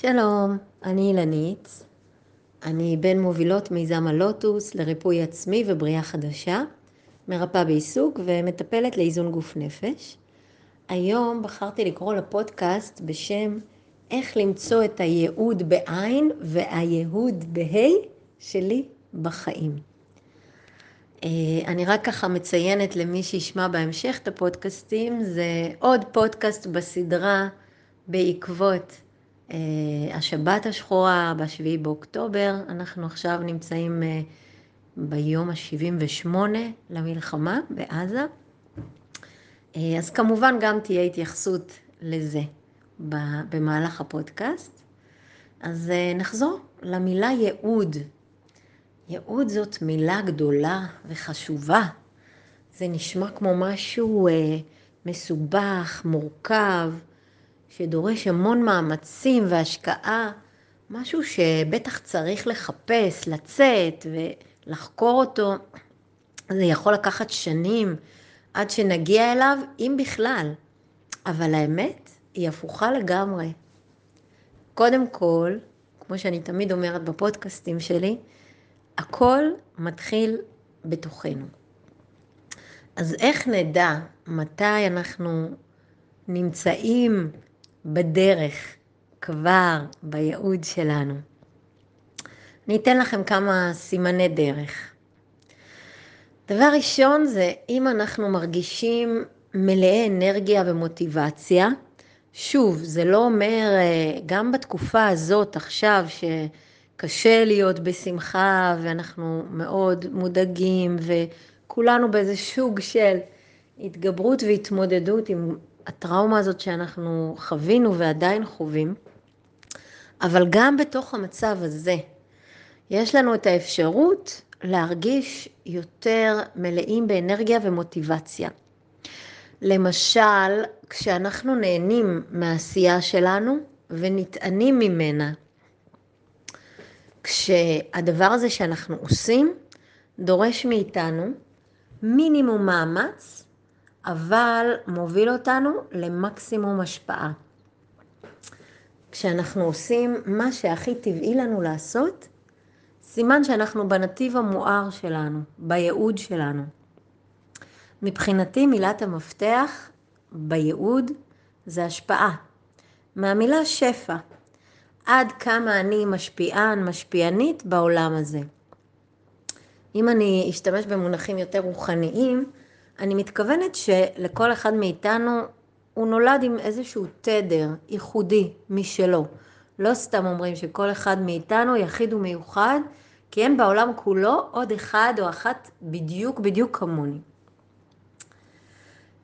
שלום, אני אילנית. אני בין מובילות מיזם הלוטוס לריפוי עצמי ובריאה חדשה, מרפאה בעיסוק ומטפלת לאיזון גוף נפש. היום בחרתי לקרוא לפודקאסט בשם איך למצוא את הייעוד בעין והייעוד בה' שלי בחיים. אה, אני רק ככה מציינת למי שישמע בהמשך את הפודקאסטים, זה עוד פודקאסט בסדרה בעקבות השבת השחורה ב-7 באוקטובר, אנחנו עכשיו נמצאים אה, ביום ה-78 למלחמה בעזה. אה, אז כמובן גם תהיה התייחסות לזה במהלך הפודקאסט. אז נחזור למילה ייעוד. ייעוד זאת מילה גדולה וחשובה. זה נשמע כמו משהו מסובך, מורכב, שדורש המון מאמצים והשקעה, משהו שבטח צריך לחפש, לצאת ולחקור אותו. זה יכול לקחת שנים עד שנגיע אליו, אם בכלל. אבל האמת היא הפוכה לגמרי. קודם כל, כמו שאני תמיד אומרת בפודקאסטים שלי, הכל מתחיל בתוכנו. אז איך נדע מתי אנחנו נמצאים בדרך, כבר בייעוד שלנו. אני אתן לכם כמה סימני דרך. דבר ראשון זה אם אנחנו מרגישים מלאי אנרגיה ומוטיבציה, שוב, זה לא אומר, אה, גם בתקופה הזאת עכשיו שקשה להיות בשמחה ואנחנו מאוד מודאגים וכולנו באיזה סוג של התגברות והתמודדות עם הטראומה הזאת שאנחנו חווינו ועדיין חווים, אבל גם בתוך המצב הזה, יש לנו את האפשרות להרגיש יותר מלאים באנרגיה ומוטיבציה. למשל, כשאנחנו נהנים מהעשייה שלנו ונטענים ממנה, כשהדבר הזה שאנחנו עושים דורש מאיתנו מינימום מאמץ אבל מוביל אותנו למקסימום השפעה. כשאנחנו עושים מה שהכי טבעי לנו לעשות, סימן שאנחנו בנתיב המואר שלנו, בייעוד שלנו. מבחינתי מילת המפתח בייעוד זה השפעה. מהמילה שפע, עד כמה אני משפיען, משפיענית בעולם הזה. אם אני אשתמש במונחים יותר רוחניים, אני מתכוונת שלכל אחד מאיתנו הוא נולד עם איזשהו תדר ייחודי משלו. לא סתם אומרים שכל אחד מאיתנו יחיד ומיוחד, כי אין בעולם כולו עוד אחד או אחת בדיוק בדיוק כמוני.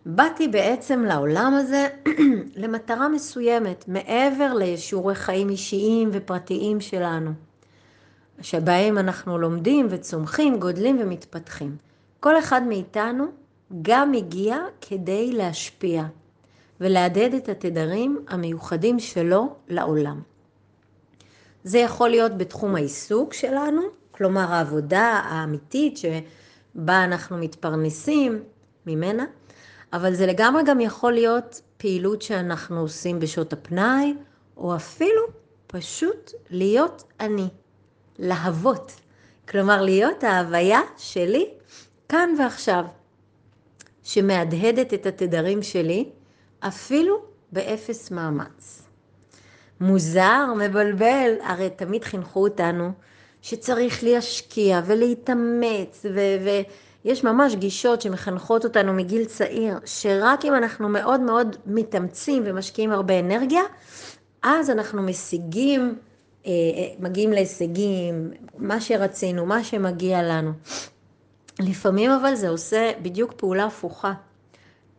באתי בעצם לעולם הזה למטרה מסוימת, מעבר לישורי חיים אישיים ופרטיים שלנו, שבהם אנחנו לומדים וצומחים, גודלים ומתפתחים. כל אחד מאיתנו גם הגיע כדי להשפיע ולהדהד את התדרים המיוחדים שלו לעולם. זה יכול להיות בתחום העיסוק שלנו, כלומר העבודה האמיתית שבה אנחנו מתפרנסים ממנה, אבל זה לגמרי גם יכול להיות פעילות שאנחנו עושים בשעות הפנאי, או אפילו פשוט להיות אני, להוות. כלומר, להיות ההוויה שלי כאן ועכשיו. שמהדהדת את התדרים שלי, אפילו באפס מאמץ. מוזר, מבלבל, הרי תמיד חינכו אותנו שצריך להשקיע ולהתאמץ, ויש ממש גישות שמחנכות אותנו מגיל צעיר, שרק אם אנחנו מאוד מאוד מתאמצים ומשקיעים הרבה אנרגיה, אז אנחנו משיגים, אה, אה, מגיעים להישגים, מה שרצינו, מה שמגיע לנו. לפעמים אבל זה עושה בדיוק פעולה הפוכה.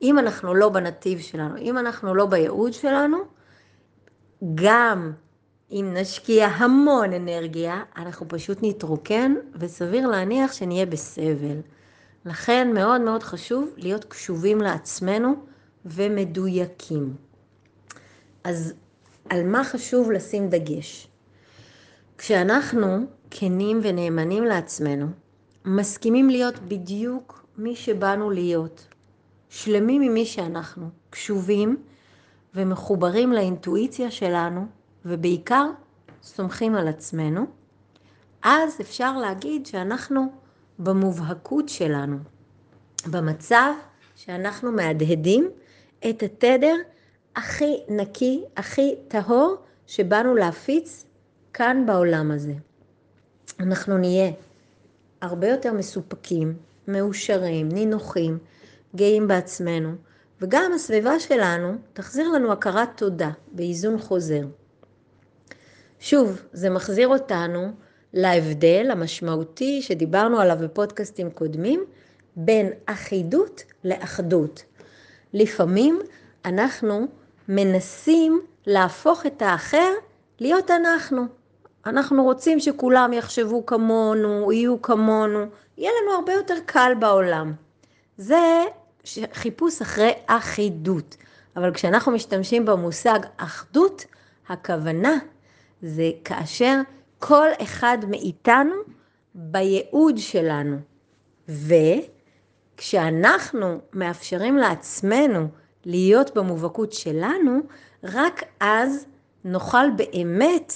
אם אנחנו לא בנתיב שלנו, אם אנחנו לא בייעוד שלנו, גם אם נשקיע המון אנרגיה, אנחנו פשוט נתרוקן, וסביר להניח שנהיה בסבל. לכן מאוד מאוד חשוב להיות קשובים לעצמנו ומדויקים. אז על מה חשוב לשים דגש? כשאנחנו כנים ונאמנים לעצמנו, מסכימים להיות בדיוק מי שבאנו להיות, שלמים ממי שאנחנו, קשובים ומחוברים לאינטואיציה שלנו ובעיקר סומכים על עצמנו, אז אפשר להגיד שאנחנו במובהקות שלנו, במצב שאנחנו מהדהדים את התדר הכי נקי, הכי טהור, שבאנו להפיץ כאן בעולם הזה. אנחנו נהיה הרבה יותר מסופקים, מאושרים, נינוחים, גאים בעצמנו, וגם הסביבה שלנו תחזיר לנו הכרת תודה באיזון חוזר. שוב, זה מחזיר אותנו להבדל המשמעותי שדיברנו עליו בפודקאסטים קודמים, בין אחידות לאחדות. לפעמים אנחנו מנסים להפוך את האחר להיות אנחנו. אנחנו רוצים שכולם יחשבו כמונו, יהיו כמונו, יהיה לנו הרבה יותר קל בעולם. זה חיפוש אחרי אחידות. אבל כשאנחנו משתמשים במושג אחדות, הכוונה זה כאשר כל אחד מאיתנו בייעוד שלנו. וכשאנחנו מאפשרים לעצמנו להיות במובהקות שלנו, רק אז נוכל באמת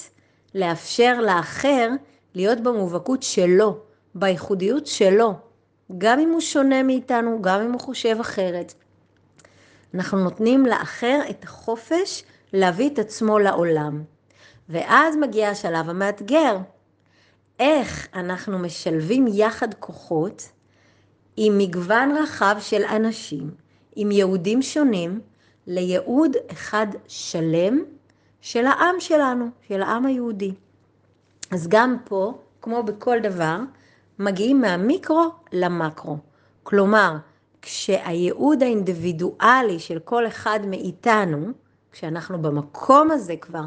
לאפשר לאחר להיות במובהקות שלו, בייחודיות שלו, גם אם הוא שונה מאיתנו, גם אם הוא חושב אחרת. אנחנו נותנים לאחר את החופש להביא את עצמו לעולם. ואז מגיע השלב המאתגר. איך אנחנו משלבים יחד כוחות עם מגוון רחב של אנשים, עם יהודים שונים, לייעוד אחד שלם של העם שלנו, של העם היהודי. אז גם פה, כמו בכל דבר, מגיעים מהמיקרו למקרו. כלומר, כשהייעוד האינדיבידואלי של כל אחד מאיתנו, כשאנחנו במקום הזה כבר,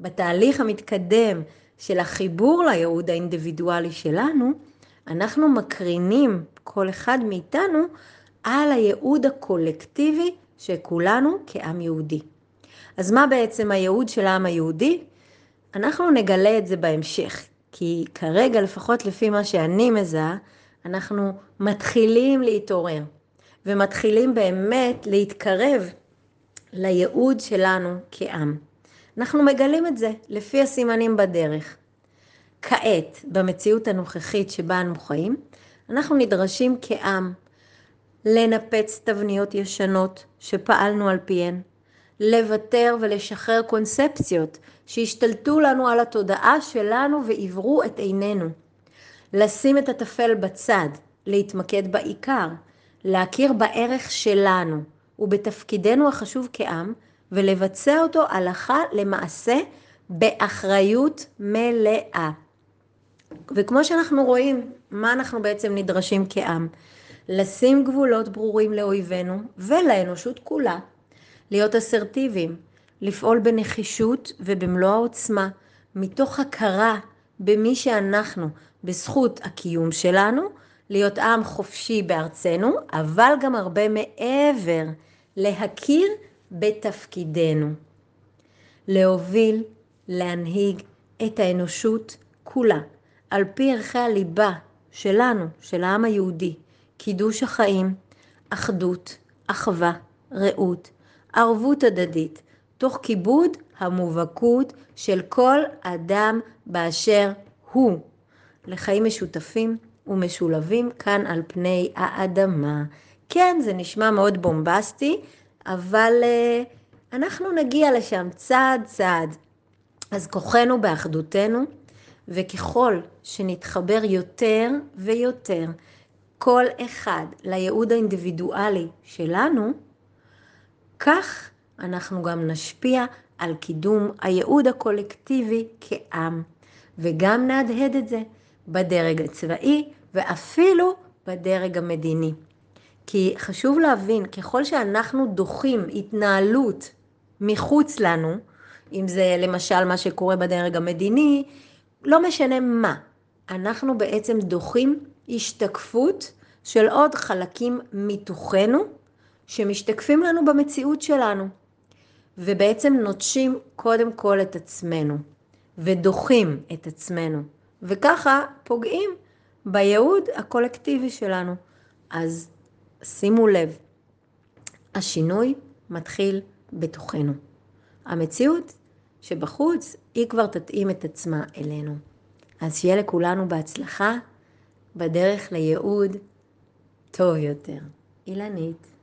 בתהליך המתקדם של החיבור לייעוד האינדיבידואלי שלנו, אנחנו מקרינים כל אחד מאיתנו על הייעוד הקולקטיבי של כולנו כעם יהודי. אז מה בעצם הייעוד של העם היהודי? אנחנו נגלה את זה בהמשך, כי כרגע, לפחות לפי מה שאני מזהה, אנחנו מתחילים להתעורר, ומתחילים באמת להתקרב לייעוד שלנו כעם. אנחנו מגלים את זה לפי הסימנים בדרך. כעת, במציאות הנוכחית שבה אנו חיים, אנחנו נדרשים כעם לנפץ תבניות ישנות שפעלנו על פיהן, לוותר ולשחרר קונספציות שהשתלטו לנו על התודעה שלנו ועברו את עינינו. לשים את הטפל בצד, להתמקד בעיקר, להכיר בערך שלנו ובתפקידנו החשוב כעם ולבצע אותו הלכה למעשה באחריות מלאה. וכמו שאנחנו רואים, מה אנחנו בעצם נדרשים כעם? לשים גבולות ברורים לאויבינו ולאנושות כולה, להיות אסרטיביים, לפעול בנחישות ובמלוא העוצמה, מתוך הכרה במי שאנחנו, בזכות הקיום שלנו, להיות עם חופשי בארצנו, אבל גם הרבה מעבר, להכיר בתפקידנו. להוביל, להנהיג את האנושות כולה, על פי ערכי הליבה שלנו, של העם היהודי, קידוש החיים, אחדות, אחווה, רעות, ערבות הדדית, תוך כיבוד המובהקות של כל אדם באשר הוא, לחיים משותפים ומשולבים כאן על פני האדמה. כן, זה נשמע מאוד בומבסטי, אבל uh, אנחנו נגיע לשם צעד צעד. אז כוחנו באחדותנו, וככל שנתחבר יותר ויותר, כל אחד לייעוד האינדיבידואלי שלנו, כך אנחנו גם נשפיע על קידום הייעוד הקולקטיבי כעם, וגם נהדהד את זה בדרג הצבאי ואפילו בדרג המדיני. כי חשוב להבין, ככל שאנחנו דוחים התנהלות מחוץ לנו, אם זה למשל מה שקורה בדרג המדיני, לא משנה מה, אנחנו בעצם דוחים השתקפות של עוד חלקים מתוכנו שמשתקפים לנו במציאות שלנו. ובעצם נוטשים קודם כל את עצמנו, ודוחים את עצמנו, וככה פוגעים בייעוד הקולקטיבי שלנו. אז שימו לב, השינוי מתחיל בתוכנו. המציאות שבחוץ, היא כבר תתאים את עצמה אלינו. אז שיהיה לכולנו בהצלחה בדרך לייעוד טוב יותר. אילנית.